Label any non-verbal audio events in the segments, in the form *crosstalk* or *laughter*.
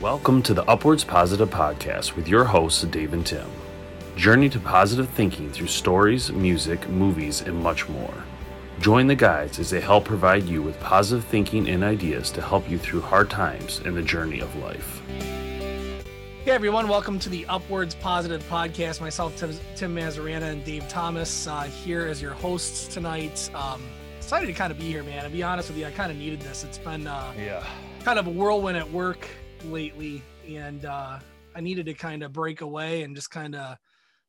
Welcome to the Upwards Positive Podcast with your hosts, Dave and Tim. Journey to positive thinking through stories, music, movies, and much more. Join the guides as they help provide you with positive thinking and ideas to help you through hard times in the journey of life. Hey everyone, welcome to the Upwards Positive Podcast. Myself, Tim, Tim Mazarana, and Dave Thomas uh, here as your hosts tonight. Um, excited to kind of be here, man. To be honest with you, I kind of needed this. It's been uh, Yeah. kind of a whirlwind at work lately, and uh, I needed to kind of break away and just kind of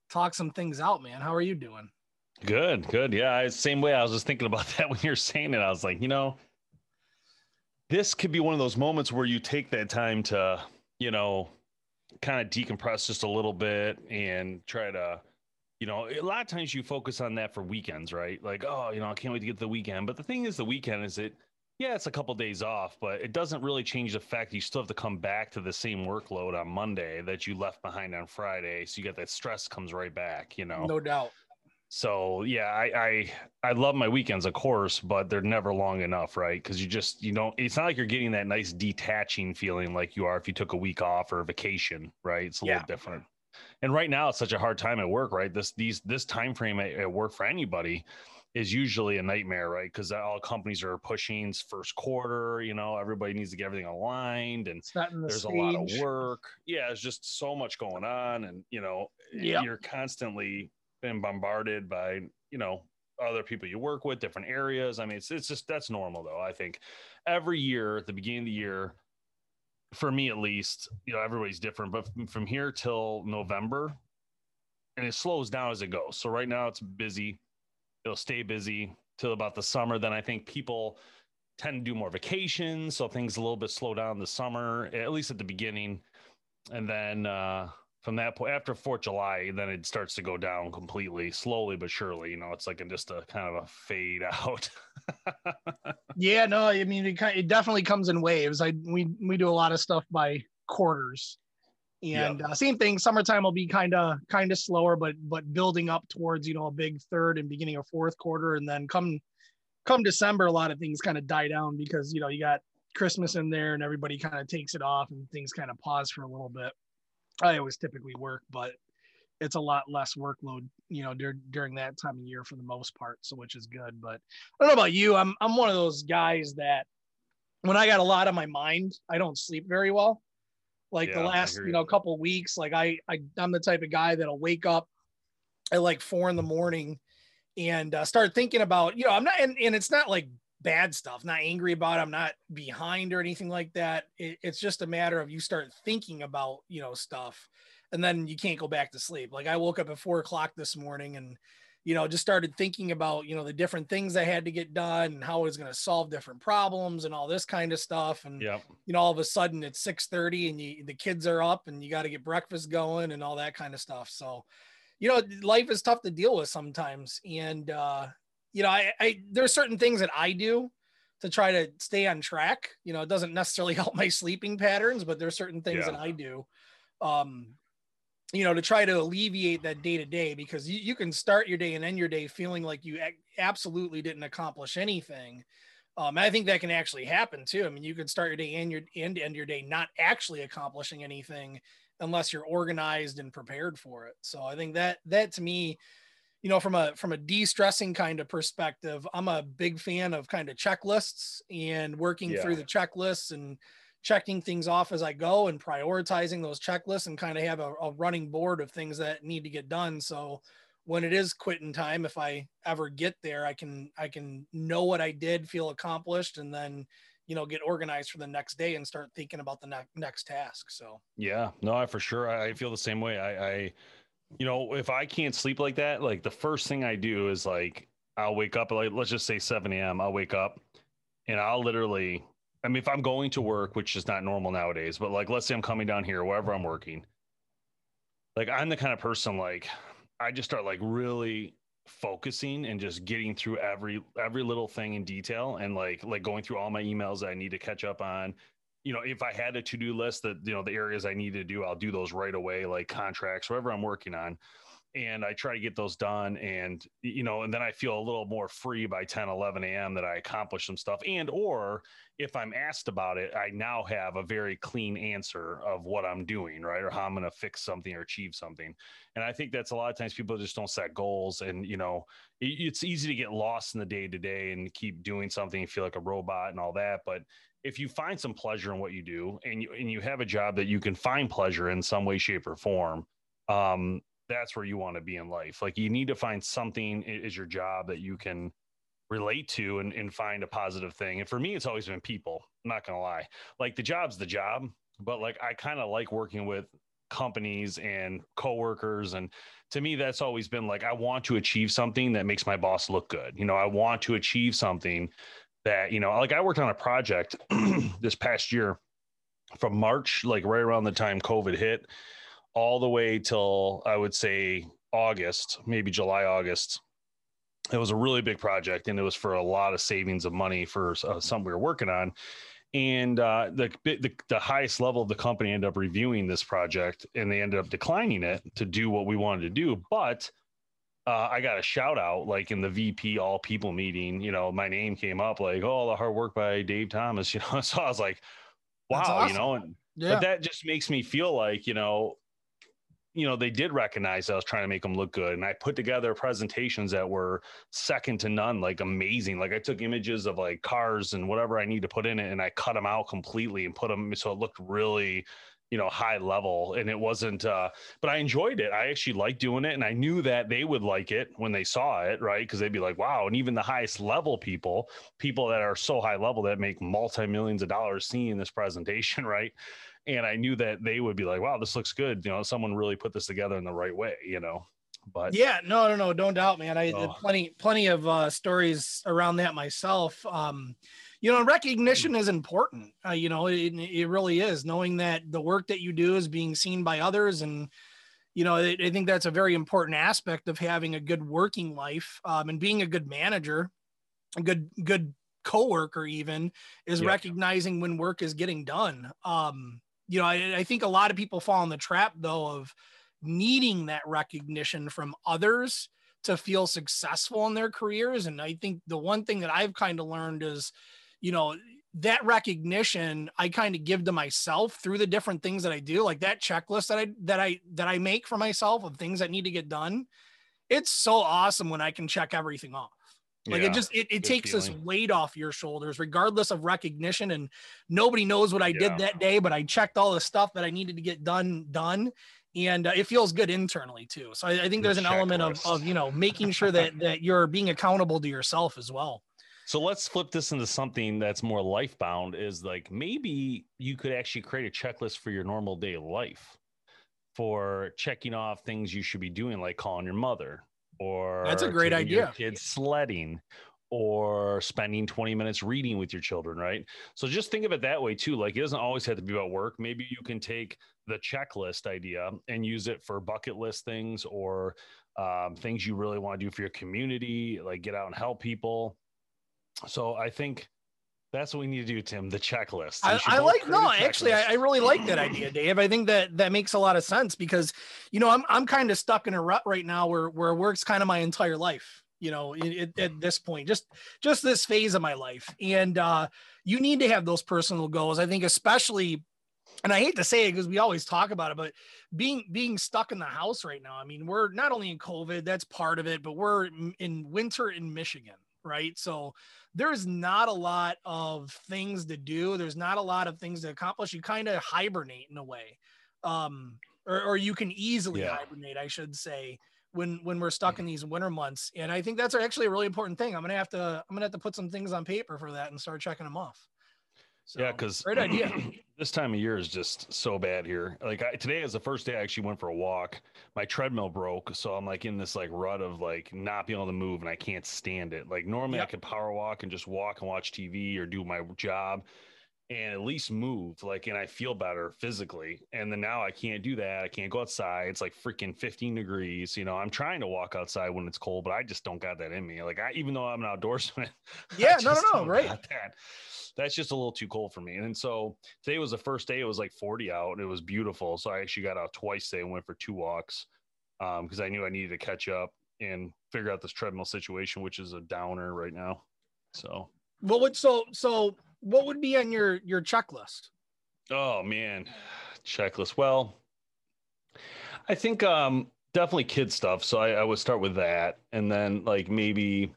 talk some things out, man. How are you doing? Good, good. Yeah, I, same way. I was just thinking about *laughs* that when you're saying it. I was like, you know, this could be one of those moments where you take that time to, you know, kind of decompress just a little bit and try to, you know, a lot of times you focus on that for weekends, right? Like, oh, you know, I can't wait to get to the weekend. But the thing is, the weekend is it, yeah, it's a couple days off, but it doesn't really change the fact you still have to come back to the same workload on Monday that you left behind on Friday. So you got that stress comes right back, you know. No doubt. So yeah, I, I I love my weekends, of course, but they're never long enough, right? Because you just you don't. It's not like you're getting that nice detaching feeling like you are if you took a week off or a vacation, right? It's a Yeah. little different. And right now, it's such a hard time at work, right? This these this time frame at, at work for anybody is usually a nightmare, right? Because uh, all companies are pushing first quarter. You know, everybody needs to get everything aligned, and It's not in the there's stage. a lot of work. Yeah, it's just so much going on, and you know, eh, Yep. you're constantly being bombarded by you know other people you work with, different areas. I mean, it's it's just that's normal though. I think every year at the beginning of the year, for me at least, you know, everybody's different, but from, from here till November, and it slows down as it goes. So right now it's busy. It'll stay busy till about the summer. Then I think people tend to do more vacations, so things a little bit slow down the summer, at least at the beginning, and then uh, from that point after Fourth July, then it starts to go down completely, slowly but surely. You know, it's like a, just a kind of a fade *laughs* out. Yeah, no, I mean it, it definitely comes in waves. I we we do a lot of stuff by quarters, and uh, same thing. Summertime will be kind of kind of slower, but but building up towards you know a big third and beginning of fourth quarter, and then come come December, a lot of things kind of die down because you know you got Christmas in there, and everybody kind of takes it off, and things kind of pause for a little bit. I always typically work, but it's a lot less workload, you know, dur- during that time of year for the most part. So, which is good. But I don't know about you. I'm I'm one of those guys that when I got a lot on my mind, I don't sleep very well. Like the Yeah, I last, you you. know, couple weeks, like I, I I'm the type of guy that'll wake up at like four in the morning and uh, start thinking about, you know, I'm not, and, and it's not like bad stuff, not angry about it, I'm not behind or anything like that. It, it's just a matter of you start thinking about, you know, stuff and then you can't go back to sleep. Like I woke up at four o'clock this morning and, you know, just started thinking about, you know, the different things I had to get done and how I was going to solve different problems and all this kind of stuff. And, yep. you know, all of a sudden it's 6:30 and you, the kids are up and you got to get breakfast going and all that kind of stuff. So, you know, life is tough to deal with sometimes. And uh, you know, I, I there's certain things that I do to try to stay on track. You know, it doesn't necessarily *laughs* help my sleeping patterns, but there's certain things Yeah. that I do. Um, you know, to try to alleviate that day to day because you, you can start your day and end your day feeling like you absolutely didn't accomplish anything. Um, I think that can actually happen too. I mean, you could start your day and your and end your day not actually accomplishing anything unless you're organized and prepared for it. So I think that that to me, you know, from a from a de-stressing kind of perspective, I'm a big fan of kind of checklists and working Yeah. through the checklists and checking things off as I go and prioritizing those checklists and kind of have a, a running board of things that need to get done. So when it is quitting time, if I ever get there, I can I can know what I did, feel accomplished, and then you know get organized for the next day and start thinking about the ne- next task. So Yeah, no, I for sure. I feel the same way. I, I, you know, if I can't sleep like that, like the first thing I do is like I'll wake up like let's just say 7 a.m. I'll wake up and I'll literally, I mean, if I'm going to work, which is not normal nowadays, but like let's say I'm coming down here, wherever I'm working, like I'm the kind of person like I just start like really focusing and just getting through every every little thing in detail and like like going through all my emails that I need to catch up on you know, if I had a to-do list that, you know, the areas I need to do, I'll do those right away, like contracts, whatever I'm working on. And I try to get those done. And, you know, and then I feel a little more free by 10, 11 a.m. that I accomplished some stuff. And, or if I'm asked about it, I now have a very clean answer of what I'm doing, right? Or how I'm going to fix something or achieve something. And I think that's a lot of times people just don't set goals. And, you know, it, it's easy to get lost in the day to day and keep doing something, and feel like a robot and all that. But if you find some pleasure in what you do and you, and you have a job that you can find pleasure in some way, shape, or form, um, that's where you want to be in life. Like you need to find something is your job that you can relate to and, and find a positive thing. And for me, it's always been people. I'm not gonna lie. Like the job's the job, but like I kind of like working with companies and coworkers and to me that's always been like I want to achieve something that makes my boss look good. You know, I want to achieve something that, you know, like I worked on a project *clears throat* this past year from March, like right around the time COVID hit all the way till I would say August, maybe July, August. It was a really big project, and it was for a lot of savings of money for uh, something we were working on. And uh, the, the the highest level of the company ended up reviewing this project, and they ended up declining it to do what we wanted to do. But uh, I got a shout out like in the VP all people meeting. You know, my name came up like, oh, the hard work by Dave Thomas. *laughs* You know, so I was like, wow, awesome. you know, and yeah. but that just makes me feel like you know you know, they did recognize I was trying to make them look good. And I put together presentations that were second to none, like amazing. Like I took images of like cars and whatever I need to put in it and I cut them out completely and put them so it looked really, you know, high level. And it wasn't, uh, but I enjoyed it. I actually liked doing it. And I knew that they would like it when they saw it, right? Because they'd be like, wow. And even the highest level people, people that are so high level that make multi millions of dollars seeing this presentation, *laughs* right? And I knew that they would be like, "Wow, this looks good." You know, someone really put this together in the right way. You know, but yeah, no, no, no, don't doubt, man. I oh. plenty, plenty of uh, stories around that myself. Um, you know, recognition is important. Uh, you know, it, it really is. Knowing that the work that you do is being seen by others, and you know, I, I think that's a very important aspect of having a good working life um, and being a good manager, a good, good coworker even is recognizing when work is getting done. Um, you know, I, I think a lot of people fall in the trap though of needing that recognition from others to feel successful in their careers. And I think the one thing that I've kind of learned is, you know, that recognition I kind of give to myself through the different things that I do, like that checklist that I that I that I make for myself of things that need to get done. It's so awesome when I can check everything off. Like yeah, it just it, it takes feeling. this weight off your shoulders, regardless of recognition. And nobody knows what I yeah. did that day, but I checked all the stuff that I needed to get done done, and uh, it feels good internally too. So I, I think there's an checklist. element of of you know making sure that *laughs* that you're being accountable to yourself as well. So let's flip this into something that's more life bound. Is like maybe you could actually create a checklist for your normal day life for checking off things you should be doing, like calling your mother, or that's a great idea. Kids sledding or spending 20 minutes reading with your children, right? So just think of it that way too. Like it doesn't always have to be about work. Maybe you can take the checklist idea and use it for bucket list things or um, things you really want to do for your community, like get out and help people. So I think that's what we need to do, Tim. The checklist. I, I like no, actually, I, I, really like that idea, Dave. I think that that makes a lot of sense because, you know, I'm I'm kind of stuck in a rut right now where where work's kind of my entire life. You know, it, it, at this point, just just this phase of my life, and uh, you need to have those personal goals. I think, especially, and I hate to say it because we always talk about it, but being being stuck in the house right now. I mean, we're not only in COVID, that's part of it, but we're in winter in Michigan, right? So there's not a lot of things to do. There's not a lot of things to accomplish. You kind of hibernate in a way. Um, or, or you can easily yeah. hibernate, I should say, when when we're stuck in these winter months. And I think that's actually a really important thing. I'm gonna have to I'm gonna have to put some things on paper for that and start checking them off. So, yeah, because great idea. *clears throat* this time of year is just so bad here. Like I, today is the first day I actually went for a walk. My treadmill broke, so I'm like in this like rut of like not being able to move, and I can't stand it. Like normally yep. I could power walk and just walk and watch TV or do my job, and at least move. Like, and I feel better physically. And then now I can't do that. I can't go outside. It's like freaking 15 degrees. You know, I'm trying to walk outside when it's cold, but I just don't got that in me. Like I, even though I'm an outdoorsman. *laughs* Yeah, no, no, no, right. That that's just a little too cold for me. And so today was the first day. It was like 40 out. And it was beautiful. So I actually got out twice today and went for two walks. because um, I knew I needed to catch up and figure out this treadmill situation, which is a downer right now. So, well, what so so what would be on your your checklist? Oh man, checklist. Well, I think um definitely kid stuff. So I, I would start with that, and then like maybe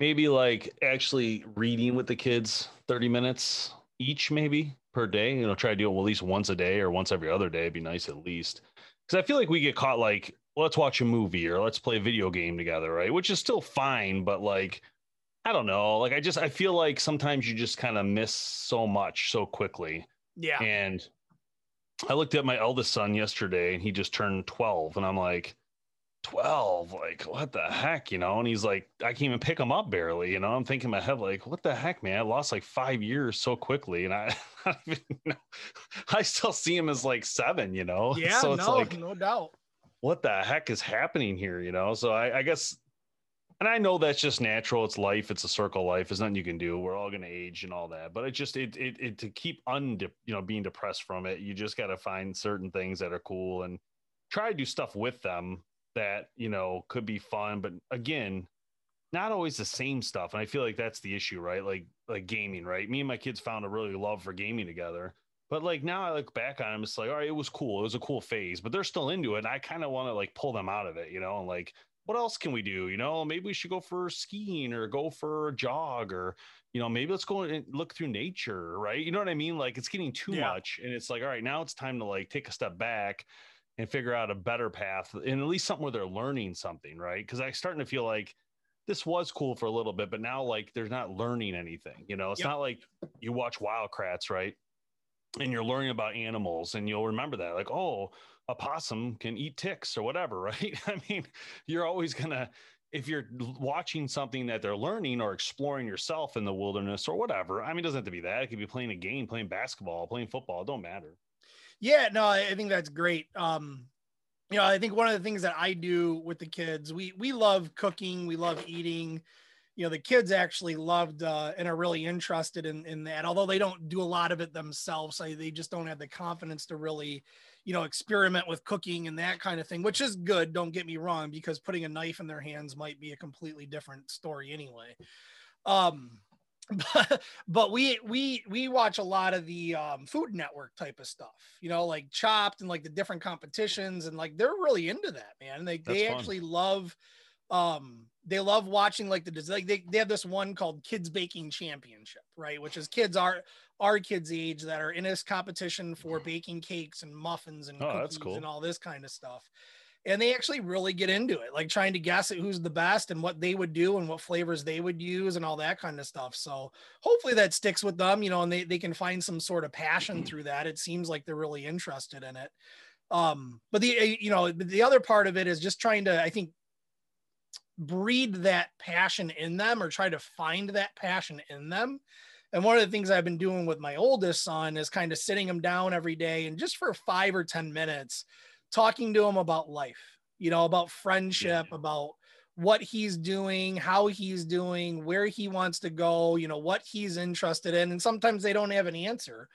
maybe like actually reading with the kids 30 minutes each maybe per day you know try to do it at least once a day or once every other day It'd be nice at least because i feel like we get caught like let's watch a movie or let's play a video game together right which is still fine but like i don't know like i just i feel like sometimes you just kind of miss so much so quickly. Yeah. And i looked at my eldest son yesterday and he just turned 12 and i'm like 12 like what the heck? You know and he's like i can't even pick him up barely you know? I'm thinking in my head like what the heck man? I lost like five years so quickly and i *laughs* i still see him as like seven you know? *laughs* Yeah so it's no, like no doubt. what the heck is happening here you know? So I, I guess and i know that's just natural it's life it's a circle life there's nothing you can do we're all going to age and all that but it just it, it, it to keep un you know being depressed from it you just got to find certain things that are cool and try to do stuff with them that you know could be fun but again not always the same stuff and i feel like that's the issue right? Like like gaming right? Me and my kids found a really love for gaming together but like now i look back on them it's like all right it was cool it was a cool phase but they're still into it and i kind of want to like pull them out of it you know and like what else can we do you know maybe we should go for skiing or go for a jog or you know maybe let's go and look through nature right you know what i mean like it's getting too yeah. much and it's like all right now it's time to like take a step back and figure out a better path and at least something where they're learning something, right? Because I'm starting to feel like this was cool for a little bit, but now like they're not learning anything. You know, it's yep. not like you watch Wild Kratts, right? And you're learning about animals, and you'll remember that, like, oh, a possum can eat ticks or whatever, *laughs* right? I mean, you're always gonna if you're watching something that they're learning or exploring yourself in the wilderness or whatever. I mean, it doesn't have to be that. It could be playing a game, playing basketball, playing football. It don't matter. Yeah, no, I think that's great. Um, you know, I think one of the things that I do with the kids, we we love cooking, we love eating. You know, the kids actually loved uh, and are really interested in in that. Although they don't do a lot of it themselves, I, they just don't have the confidence to really, you know, experiment with cooking and that kind of thing, which is good. Don't get me wrong, because putting a knife in their hands might be a completely different story anyway. Um, *laughs* but, but we we we watch a lot of the um, Food Network type of stuff, you know, like Chopped and like the different competitions, and like they're really into that, man. They That's they fun. actually love um they love watching like the like they, they have this one called kids baking championship right? Which is kids are our kids age that are in this competition for baking cakes and muffins and oh, cookies cool. and all this kind of stuff. And they actually really get into it like trying to guess at who's the best and what they would do and what flavors they would use and all that kind of stuff. So hopefully that sticks with them you know and they, they can find some sort of passion mm. through that. It seems like they're really interested in it. Um but the you know the other part of it is just trying to i think breed that passion in them or try to find that passion in them and one of the things I've been doing with my oldest son is kind of sitting him down every day and just for five or 10 minutes, talking to him about life, you know, about friendship, yeah. about what he's doing, how he's doing, where he wants to go, you know, what he's interested in. And sometimes they don't have an answer,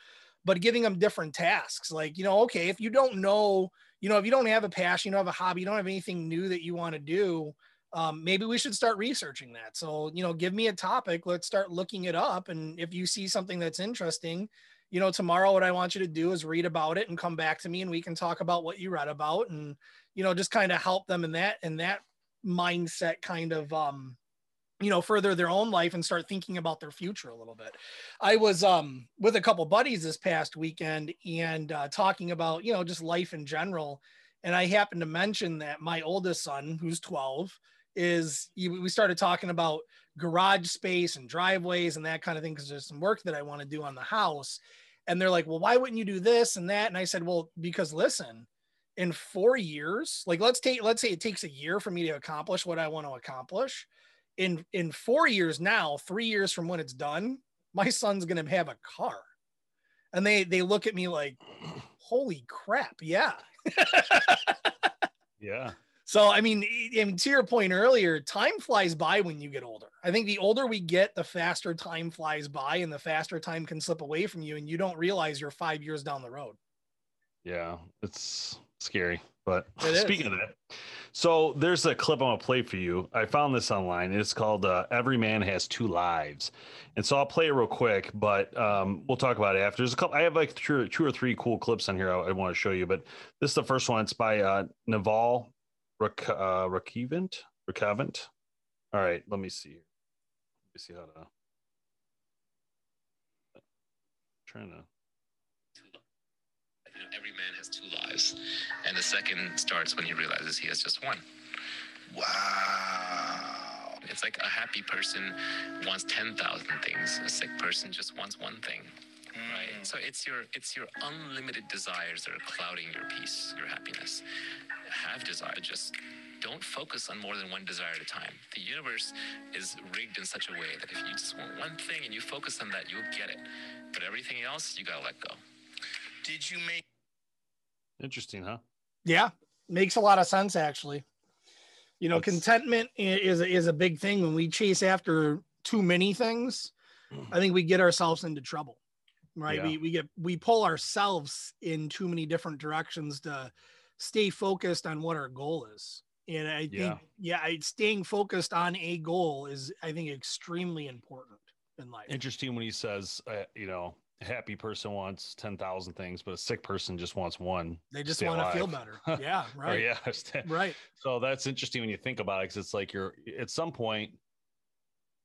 but giving them different tasks. Like, you know, okay, if you don't know, you know, if you don't have a passion, you don't have a hobby, you don't have anything new that you want to do, um, maybe we should start researching that. So, you know, give me a topic, let's start looking it up. And if you see something that's interesting, you know, tomorrow what I want you to do is read about it and come back to me and we can talk about what you read about and, you know, just kind of help them in that, in that mindset kind of, um, you know, further their own life and start thinking about their future a little bit. I was um, with a couple buddies this past weekend and uh, talking about, you know, just life in general. And I happened to mention that my oldest son, who's 12, is we started talking about garage space and driveways and that kind of thing because there's some work that I want to do on the house. And they're like, well, why wouldn't you do this and that? And I said, well, because listen, in four years, like let's take, let's say it takes a year for me to accomplish what I want to accomplish. In in four years now, three years from when it's done, my son's gonna have a car. And they they look at me like, *laughs* holy crap, yeah. *laughs* yeah. So, I mean, mean, to your point earlier, time flies by when you get older. I think the older we get, the faster time flies by and the faster time can slip away from you. And you don't realize you're five years down the road. Yeah, it's scary. But It is. speaking of that, so there's a clip I'm gonna play for you. I found this online. It's called uh, "Every Man Has Two Lives," and so I'll play it real quick. But um, we'll talk about it after. There's a couple. I have like two, two or three cool clips on here I, I want to show you. But this is the first one. It's by uh, Naval Rak- uh, Rakivant. Rakavant. All right, let me see. Let me see how to. Trying to. Every man has two lives, and the second starts when he realizes he has just one. Wow. It's like a happy person wants ten thousand things. A sick person just wants one thing. Right. So it's your it's your unlimited desires that are clouding your peace, your happiness. Have desire. Just don't focus on more than one desire at a time. The universe is rigged in such a way that if you just want one thing and you focus on that, you'll get it. But everything else, you gotta let go. Did you make Interesting, huh? Yeah, makes a lot of sense actually. You know, It's- contentment is is a big thing when we chase after too many things. I think we get ourselves into trouble, right? Yeah. We we get we pull ourselves in too many different directions to stay focused on what our goal is. And I think Yeah. yeah, I, staying focused on a goal is I think extremely important in life. Interesting when he says, uh, you know, a happy person wants 10,000 things, but a sick person just wants one. They just want to feel better. *laughs* Yeah, right. yeah. *laughs* Right. So that's interesting when you think about it, because it's like you're at some point,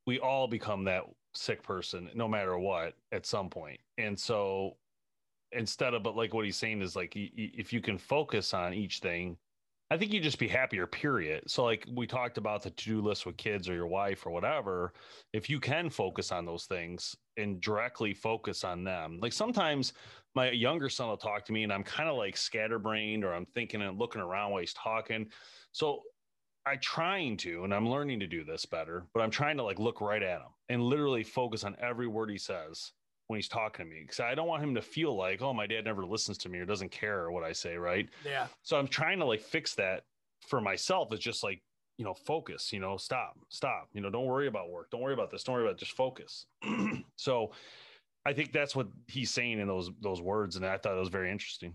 we all become that sick person, no matter what, at some point. And so instead of, but like what he's saying is like, y- y- if you can focus on each thing, I think you'd just be happier, period. So, like we talked about the to do list with kids or your wife or whatever, if you can focus on those things and directly focus on them, like sometimes my younger son will talk to me and I'm kind of like scatterbrained or I'm thinking and looking around while he's talking. So I trying to, and I'm learning to do this better, but I'm trying to like look right at him and literally focus on every word he says when he's talking to me. Cause I don't want him to feel like, oh, my dad never listens to me or doesn't care what I say. Right. Yeah. So I'm trying to like fix that for myself. It's just like, you know, focus, you know, stop, stop, you know, don't worry about work. Don't worry about this. Don't worry about it, just focus. *clears throat* so I think that's what he's saying in those, those words. And I thought it was very interesting.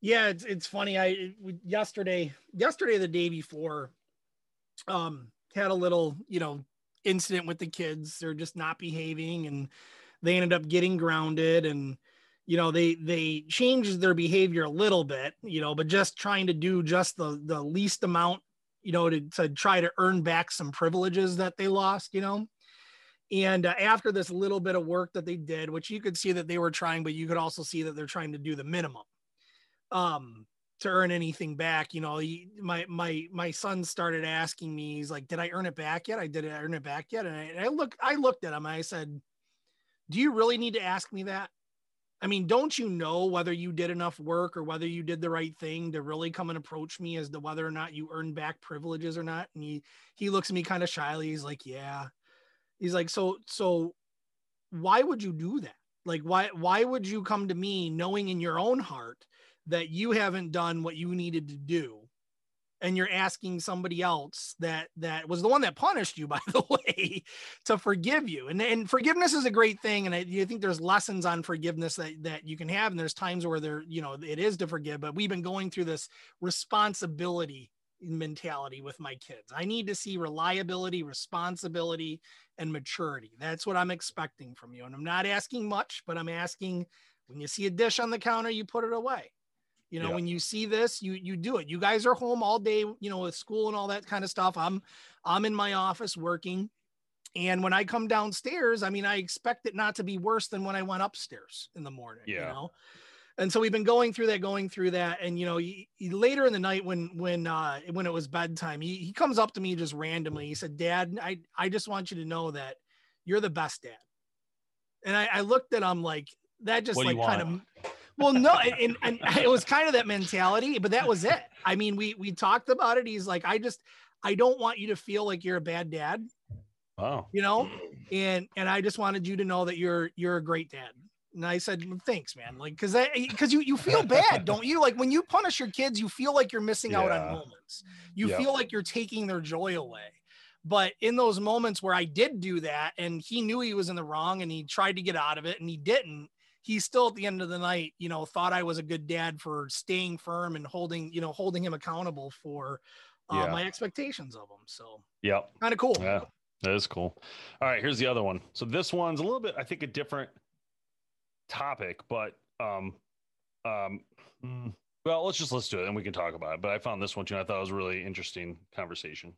yeah it's, it's funny i yesterday yesterday the day before um had a little you know incident with the kids they're just not behaving and they ended up getting grounded and you know they they changed their behavior a little bit you know but just trying to do just the the least amount you know to, to try to earn back some privileges that they lost you know? And uh, after this little bit of work that they did which you could see that they were trying but you could also see that they're trying to do the minimum um to earn anything back you know he, my my my son started asking me he's like did i earn it back yet? I did I earn it back yet. And I, and I look i looked at him i said do you really need to ask me that? I mean don't you know whether you did enough work or whether you did the right thing to really come and approach me as to whether or not you earned back privileges or not? And he he looks at me kind of shyly. He's like yeah. He's like so so why would you do that? Like why why would you come to me knowing in your own heart that you haven't done what you needed to do and you're asking somebody else that that was the one that punished you *laughs* by the way to forgive you. And, and forgiveness is a great thing and I, think there's lessons on forgiveness that that you can have and there's times where there you know it is to forgive but we've been going through this responsibility mentality with my kids. I need to see reliability responsibility and maturity. That's what i'm expecting from you and i'm not asking much but i'm asking when you see a dish on the counter you put it away you know Yeah. when you see this you you do it. You guys are home all day you know with school and all that kind of stuff. I'm i'm in my office working. And when i come downstairs i mean i expect it not to be worse than when i went upstairs in the morning you Yeah. know? And so we've been going through that going through that. And you know he, he- later in the night when when uh when it was bedtime he, he comes up to me just randomly. He said dad i i just want you to know that you're the best dad. And i, I looked at him like that just What like kind of well no and, and, *laughs* it was kind of that mentality but that was it. I mean we we talked about it. He's like i just i don't want you to feel like you're a bad dad. Wow. you know? And and i just wanted you to know that you're you're a great dad. And i said thanks man. Like because i because you you feel bad *laughs* don't you? Like when you punish your kids you feel like you're missing out on moments. You Yep. feel like you're taking their joy away. But in those moments where i did do that and he knew he was in the wrong and he tried to get out of it and he didn't he still at the end of the night, you know, thought I was a good dad for staying firm and holding, you know, holding him accountable for uh, Yeah. my expectations of him. So yeah, kind of cool. Yeah, that is cool. All right, here's the other one. So this one's a little bit, I think, a different topic, but um, um, mm, well, let's just let's do it and we can talk about it. But I found this one too. And I thought it was a really interesting conversation.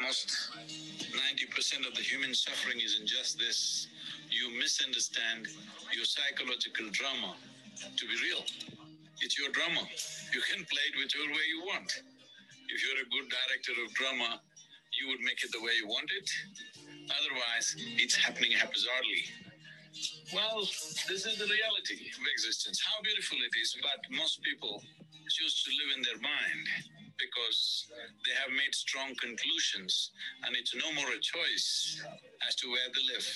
Almost 90% of the human suffering is in just this. You misunderstand your psychological drama to be real. It's your drama. You can play it whichever way you want. If you're a good director of drama, you would make it the way you want it. Otherwise, it's happening haphazardly. Well, this is the reality of existence. How beautiful it is, but most people choose to live in their mind because they have made strong conclusions and it's no more a choice as to where they live.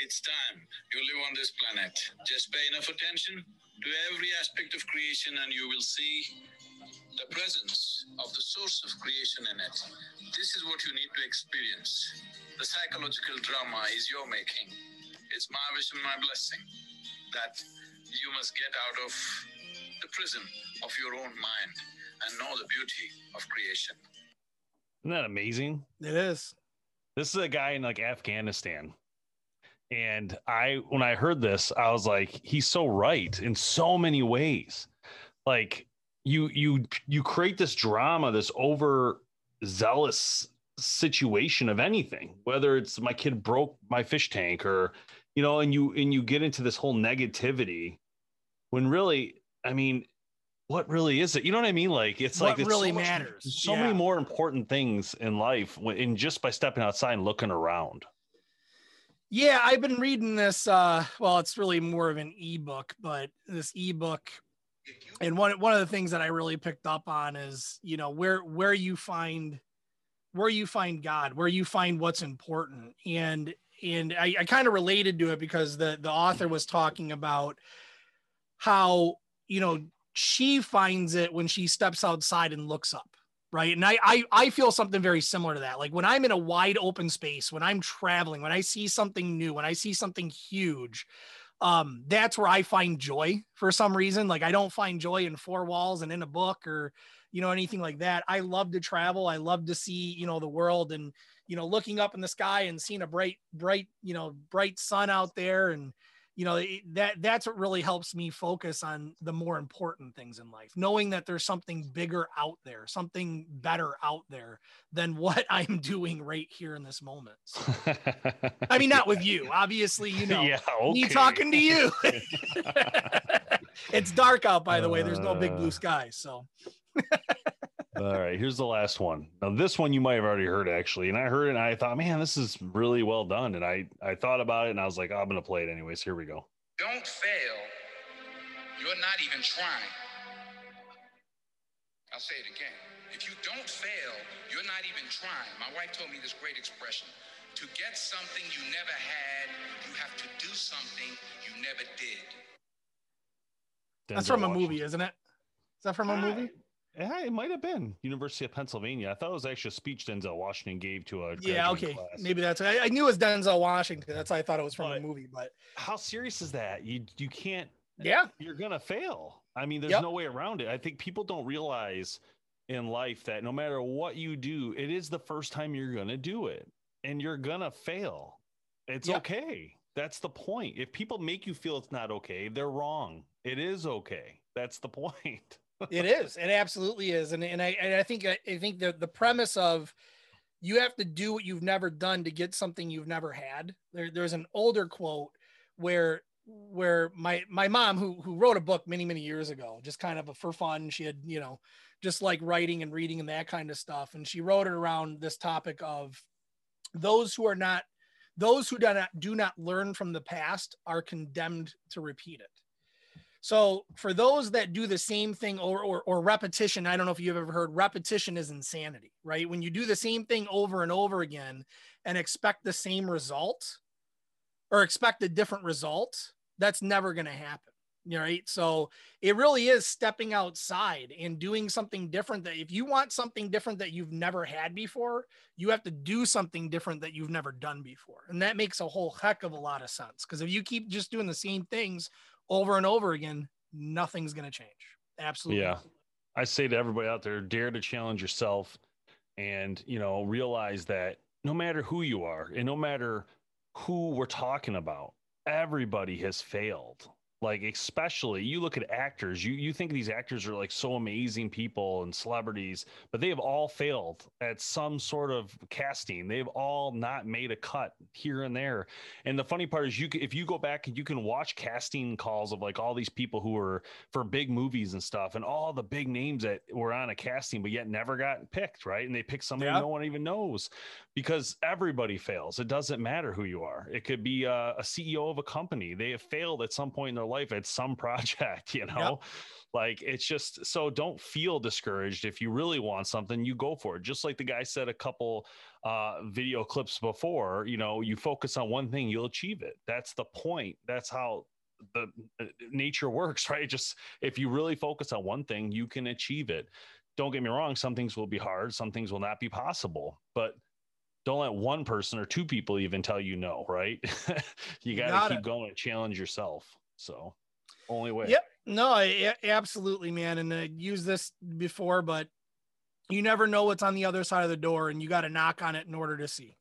It's time you live on this planet. Just pay enough attention to every aspect of creation and you will see the presence of the source of creation in it. This is what you need to experience. The psychological drama is your making. It's my wish and my blessing that you must get out of the prison of your own mind and know the beauty of creation. Isn't that amazing? It is. This is a guy in like Afghanistan. And I, when I heard this, I was like, he's so right in so many ways. Like you, you, you create this drama, this over zealous situation of anything, whether it's my kid broke my fish tank or, you know, and you, and you get into this whole negativity when really, I mean, what really is it? You know what I mean? Like it's What like it's really so much- matters. so Yeah. many more important things in life when, and just by stepping outside and looking around. Yeah, I've been reading this. Uh, well, it's really more of an ebook, but this ebook, and one one of the things that I really picked up on is, you know, where where you find where you find God, where you find what's important, and and I, I kind of related to it because the the author was talking about how you know she finds it when she steps outside and looks up right? And I, I i feel something very similar to that. Like when i'm in a wide open space when i'm traveling when i see something new when i see something huge um that's where i find joy for some reason. Like i don't find joy in four walls and in a book or you know anything like that. I love to travel. I love to see you know the world and you know looking up in the sky and seeing a bright bright you know bright sun out there and you know that that's what really helps me focus on the more important things in life knowing that there's something bigger out there something better out there than what *laughs* i'm doing right here in this moment So, i mean *laughs* not with you obviously you know yeah, me talking to you. *laughs* It's dark out by the way there's no big Uh. blue sky so All right, here's the last one. Now, this one you might have already heard actually, and I heard it and I thought, man, this is really well done. And I I thought about it and I was like, oh, I'm gonna play it anyways. Here we go. Don't fail. You're not even trying. I'll say it again. If you don't fail, you're not even trying. My wife told me this great expression. To get something you never had, you have to do something you never did. that's Denzel from a movie isn't it is that from a movie Yeah, it might have been University of Pennsylvania. I thought it was actually a speech Denzel Washington gave to a yeah okay class. maybe that's I, I knew it was denzel washington that's why i thought it was from a movie but How serious is that? You you can't. yeah You're gonna fail. I mean, there's Yep. no way around it. I think people don't realize in life that no matter what you do, it is the first time you're gonna do it, and you're gonna fail. It's Yep. okay. That's the point. If people make you feel it's not okay, they're wrong. It is okay. That's the *laughs* point. It is. It absolutely is. And, and i and i think i think the, the premise of you have to do what you've never done to get something you've never had. There, there's an older quote where where my my mom who who wrote a book many many years ago just kind of for fun she had you know just like writing and reading and that kind of stuff. And she wrote it around this topic of those who are not those who do not do not learn from the past are condemned to repeat it so for those that do the same thing or, or or repetition, I don't know if you've ever heard repetition is insanity, right? When you do the same thing over and over again and expect the same result or expect a different result, that's never going to happen. right so it really is stepping outside and doing something different that if you want something different that you've never had before you have to do something different that you've never done before and that makes a whole heck of a lot of sense because if you keep just doing the same things over and over again nothing's going to change. Absolutely yeah. i say to everybody out there dare to challenge yourself and you know realize that no matter who you are and no matter who we're talking about everybody has failed like especially you look at actors you you think these actors are like so amazing people and celebrities but they have all failed at some sort of casting. They've all not made a cut here and there. And the funny part is you if you go back and you can watch casting calls of like all these people who were for big movies and stuff and all the big names that were on a casting but yet never got picked right? And they pick somebody yeah. no one even knows because everybody fails. It doesn't matter who you are. It could be uh, a, a ceo of a company. They have failed at some point in their life at some *laughs* project, you know? Yep. Like it's just so don't feel discouraged. If you really want something, you go for it. Just like the guy said a couple uh, video clips before, you know, you focus on one thing, you'll achieve it. That's the point. That's how the uh, nature works, *laughs* right? Just if you really focus on one thing, you can achieve it. Don't get me wrong, some things will be hard, some things will not be possible, but don't let one person or two people even tell you no, right? *laughs* you got to keep going and challenge yourself. So only way. Yep. No, absolutely, man. And I used this before, but you never know what's on the other side of the door, and you got to knock on it in order to see.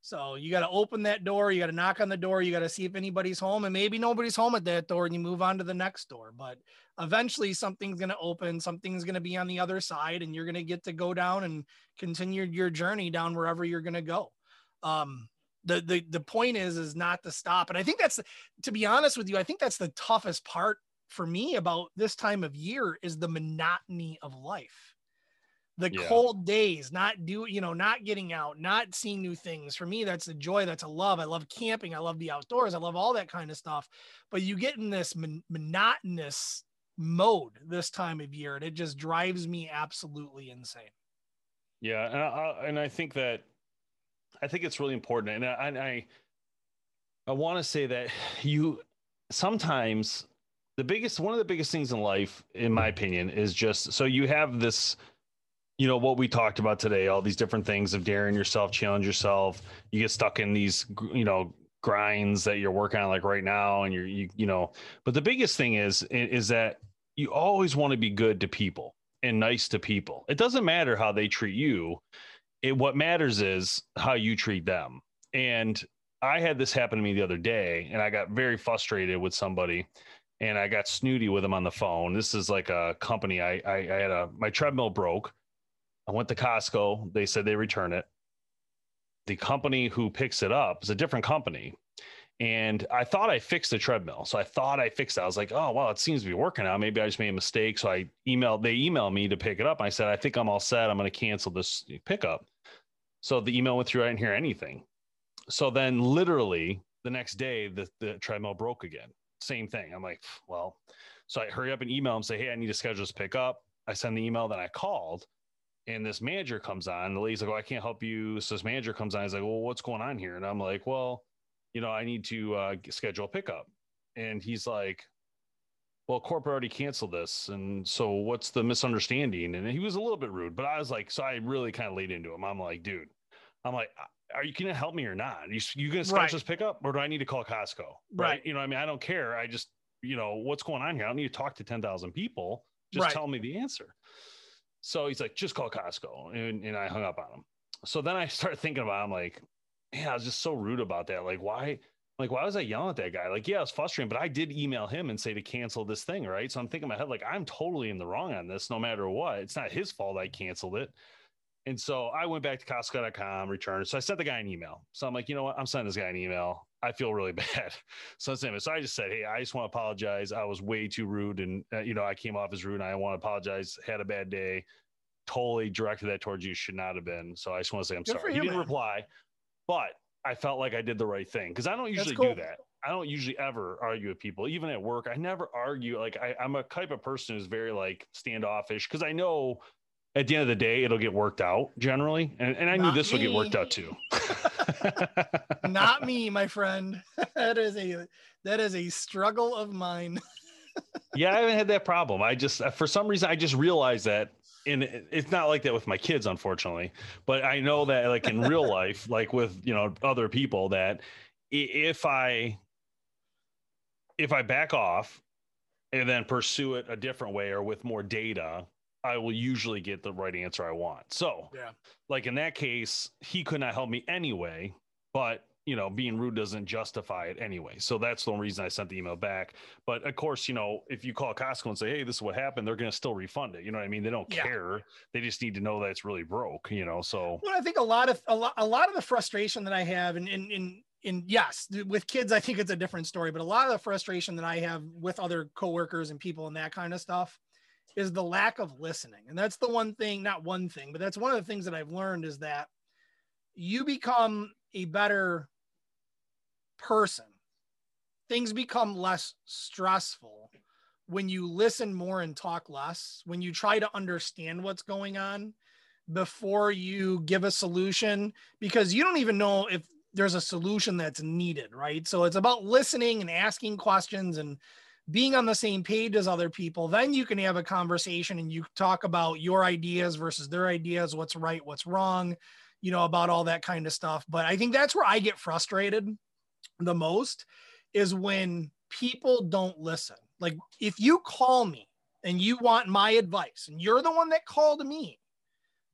So you got to open that door, you got to knock on the door, you got to see if anybody's home, and maybe nobody's home at that door, and you move on to the next door. But eventually, something's going to open, something's going to be on the other side, and you're going to get to go down and continue your journey down wherever you're going to go. Um, the the the point is is not to stop. And i think that's to be honest with you i think that's the toughest part for me about this time of year is the monotony of life. The yeah. cold days not do you know not getting out not seeing new things. For me that's a joy that's a love. I love camping i love the outdoors i love all that kind of stuff. But you get in this mon- monotonous mode this time of year and it just drives me absolutely insane. Yeah and I, and I think that I think it's really important, and I I, I want to say that you sometimes the biggest one of the biggest things in life, in my opinion, is just so you have this you know what we talked about today all these different things of daring yourself challenge yourself. You get stuck in these you know grinds that you're working on like right now and you're you, you know. But the biggest thing is is that you always want to be good to people and nice to people. It doesn't matter how they treat you it, what matters is how you treat them. And I had this happen to me the other day, and I got very frustrated with somebody, and I got snooty with them on the phone. This is like a company. I, I, I had a my treadmill broke. I went to Costco. They said they return it. The company who picks it up is a different company. And I thought I fixed the treadmill. So I thought I fixed it. I was like, oh, well, it seems to be working out. Maybe I just made a mistake. So I emailed, they emailed me to pick it up. I said, I think I'm all set. I'm going to cancel this pickup. So the email went through. I didn't hear anything. So then, literally the next day, the, the treadmill broke again. Same thing. I'm like, well, so I hurry up and email him, say, hey, I need to schedule this pickup. I send the email, then I called, and this manager comes on. The lady's like, oh, I can't help you. So this manager comes on. He's like, well, what's going on here? And I'm like, well, you know, I need to uh, schedule a pickup. And he's like, well, corporate already canceled this. And so what's the misunderstanding? And he was a little bit rude, but I was like, so I really kind of laid into him. I'm like, dude, I'm like, are you going to help me or not? You, you going to schedule right. this pickup or do I need to call Costco? Right. right. You know, I mean, I don't care. I just, you know, what's going on here? I don't need to talk to 10,000 people. Just right. tell me the answer. So he's like, just call Costco. And, and I hung up on him. So then I started thinking about, it. I'm like, man, I was just so rude about that. Like, why? Like, why was I yelling at that guy? Like, yeah, it's frustrating, but I did email him and say to cancel this thing, right? So I'm thinking in my head, like, I'm totally in the wrong on this, no matter what. It's not his fault I canceled it. And so I went back to Costco.com, returned. So I sent the guy an email. So I'm like, you know what? I'm sending this guy an email. I feel really *laughs* bad. So I sent him. So I just said, hey, I just want to apologize. I was way too rude, and uh, you know, I came off as rude. And I want to apologize. Had a bad day. Totally directed that towards you. Should not have been. So I just want to say I'm Good sorry. He didn't man. reply, but I felt like I did the right thing because I don't usually cool. do that. I don't usually ever argue with people, even at work. I never argue. Like I, am a type of person who's very like standoffish because I know at the end of the day it'll get worked out generally, and, and I Not knew this me. would get worked out too. *laughs* *laughs* Not me, my friend. *laughs* that is a that is a struggle of mine. yeah, I haven't had that problem. I just, uh, for some reason, I just realized that. And it's not like that with my kids, unfortunately. But I know that, like in real life, like with you know other people, that if I if I back off and then pursue it a different way or with more data, I will usually get the right answer I want. So, Yeah. like in that case, he could not help me anyway, but you know, being rude doesn't justify it anyway. So that's the only reason I sent the email back. But of course, you know, if you call Costco and say, "Hey, this is what happened," they're going to still refund it. You know what I mean? They don't Yeah. care. They just need to know that it's really broke. You know, so Well, I think a lot of a lot, a lot of the frustration that I have, and in in in yes, with kids, I think it's a different story. But a lot of the frustration that I have with other coworkers and people and that kind of stuff is the lack of listening. And that's the one thing, not one thing, but that's one of the things that I've learned is that you become a better person. Things become less stressful when you listen more and talk less, when you try to understand what's going on before you give a solution, because you don't even know if there's a solution that's needed, right? So it's about listening and asking questions and being on the same page as other people. Then you can have a conversation and you talk about your ideas versus their ideas, what's right, what's wrong, you know, about all that kind of stuff. But I think that's where I get frustrated the most is when people don't listen. Like if you call me and you want my advice and you're the one that called me,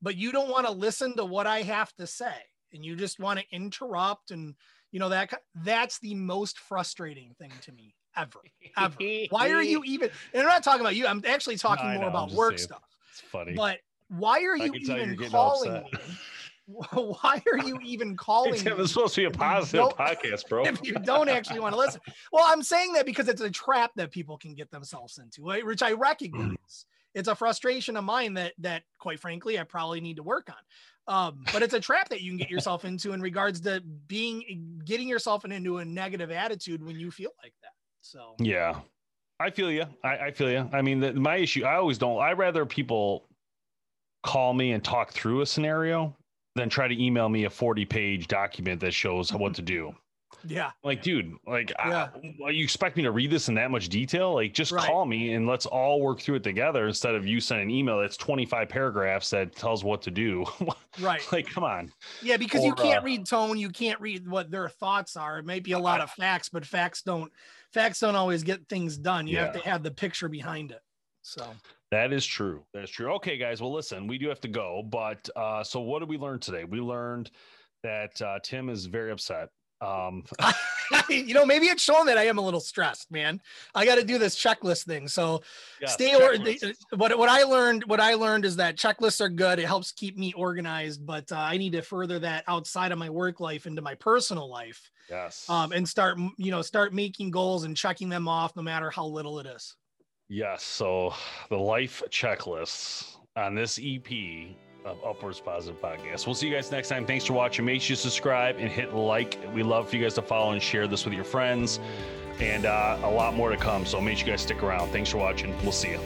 but you don't want to listen to what I have to say and you just want to interrupt and you know that that's the most frustrating thing to me ever *laughs* ever why are you even and i'm not talking about you i'm actually talking I more know, about work saying. stuff it's funny. but why are you can tell you're even calling upset. me *laughs* why are you even *laughs* calling Tim, me it's supposed to be a positive podcast, bro. if you don't actually want to listen. Well, I'm saying that because it's a trap that people can get themselves into, which I recognize. It's a frustration of mine that that quite frankly I probably need to work on. Um, but it's a trap that you can get yourself into in regards to being getting yourself into a negative attitude when you feel like. So Yeah, I feel you. I, I feel you. I mean, the, my issue, I always don't. I rather people call me and talk through a scenario than try to email me a forty-page document that shows what mm-hmm. to do. Yeah, Like, dude, like, Yeah. I, you expect me to read this in that much detail? Like, just Right. call me and let's all work through it together instead of you sending an email that's twenty-five paragraphs that tells what to do. *laughs* right. like, come on. Yeah, because you can't uh, read tone, you can't read what their thoughts are. It might be a lot of facts, but facts don't facts don't always get things done. You have to have the picture behind it. So That is true. That's true. Okay, guys. Well, listen, we do have to go, but uh, so what did we learn today? We learned that uh, Tim is very upset. Um, *laughs* *laughs* you know, maybe it's showing that I am a little stressed, man. I got to do this checklist thing. So stay or what what I learned what I learned is that checklists are good. It helps keep me organized, but uh, I need to further that outside of my work life into my personal life, yes, um, and start you know start making goals and checking them off, no matter how little it is. yes. So the life checklists on this EP of Upwards Positive Podcast. We'll see you guys next time. Thanks for watching. Make sure you subscribe and hit like. We love for you guys to follow and share this with your friends, and uh, a lot more to come. So make sure you guys stick around. Thanks for watching. We'll see you.